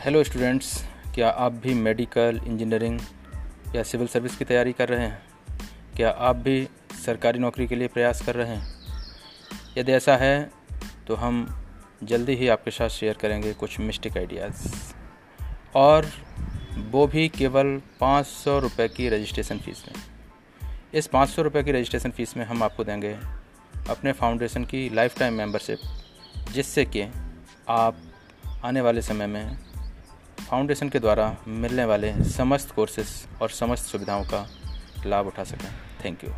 Hello students क्या आप भी मेडिकल इंजीनियरिंग या सिविल सर्विस की तैयारी कर रहे हैं? क्या आप भी सरकारी नौकरी के लिए प्रयास कर रहे हैं? यदि ऐसा है तो हम जल्दी ही आपके साथ शेयर करेंगे कुछ मिस्टिक आइडियाज़ और वो भी केवल पाँच सौ रुपये की रजिस्ट्रेशन फ़ीस में। इस पाँच सौ रुपये की रजिस्ट्रेशन फ़ीस में हम आपको देंगे अपने फाउंडेशन की लाइफ टाइम मेंबरशिप जिससे कि आप आने वाले समय में फाउंडेशन के द्वारा मिलने वाले समस्त कोर्सेस और समस्त सुविधाओं का लाभ उठा सकें। Thank you.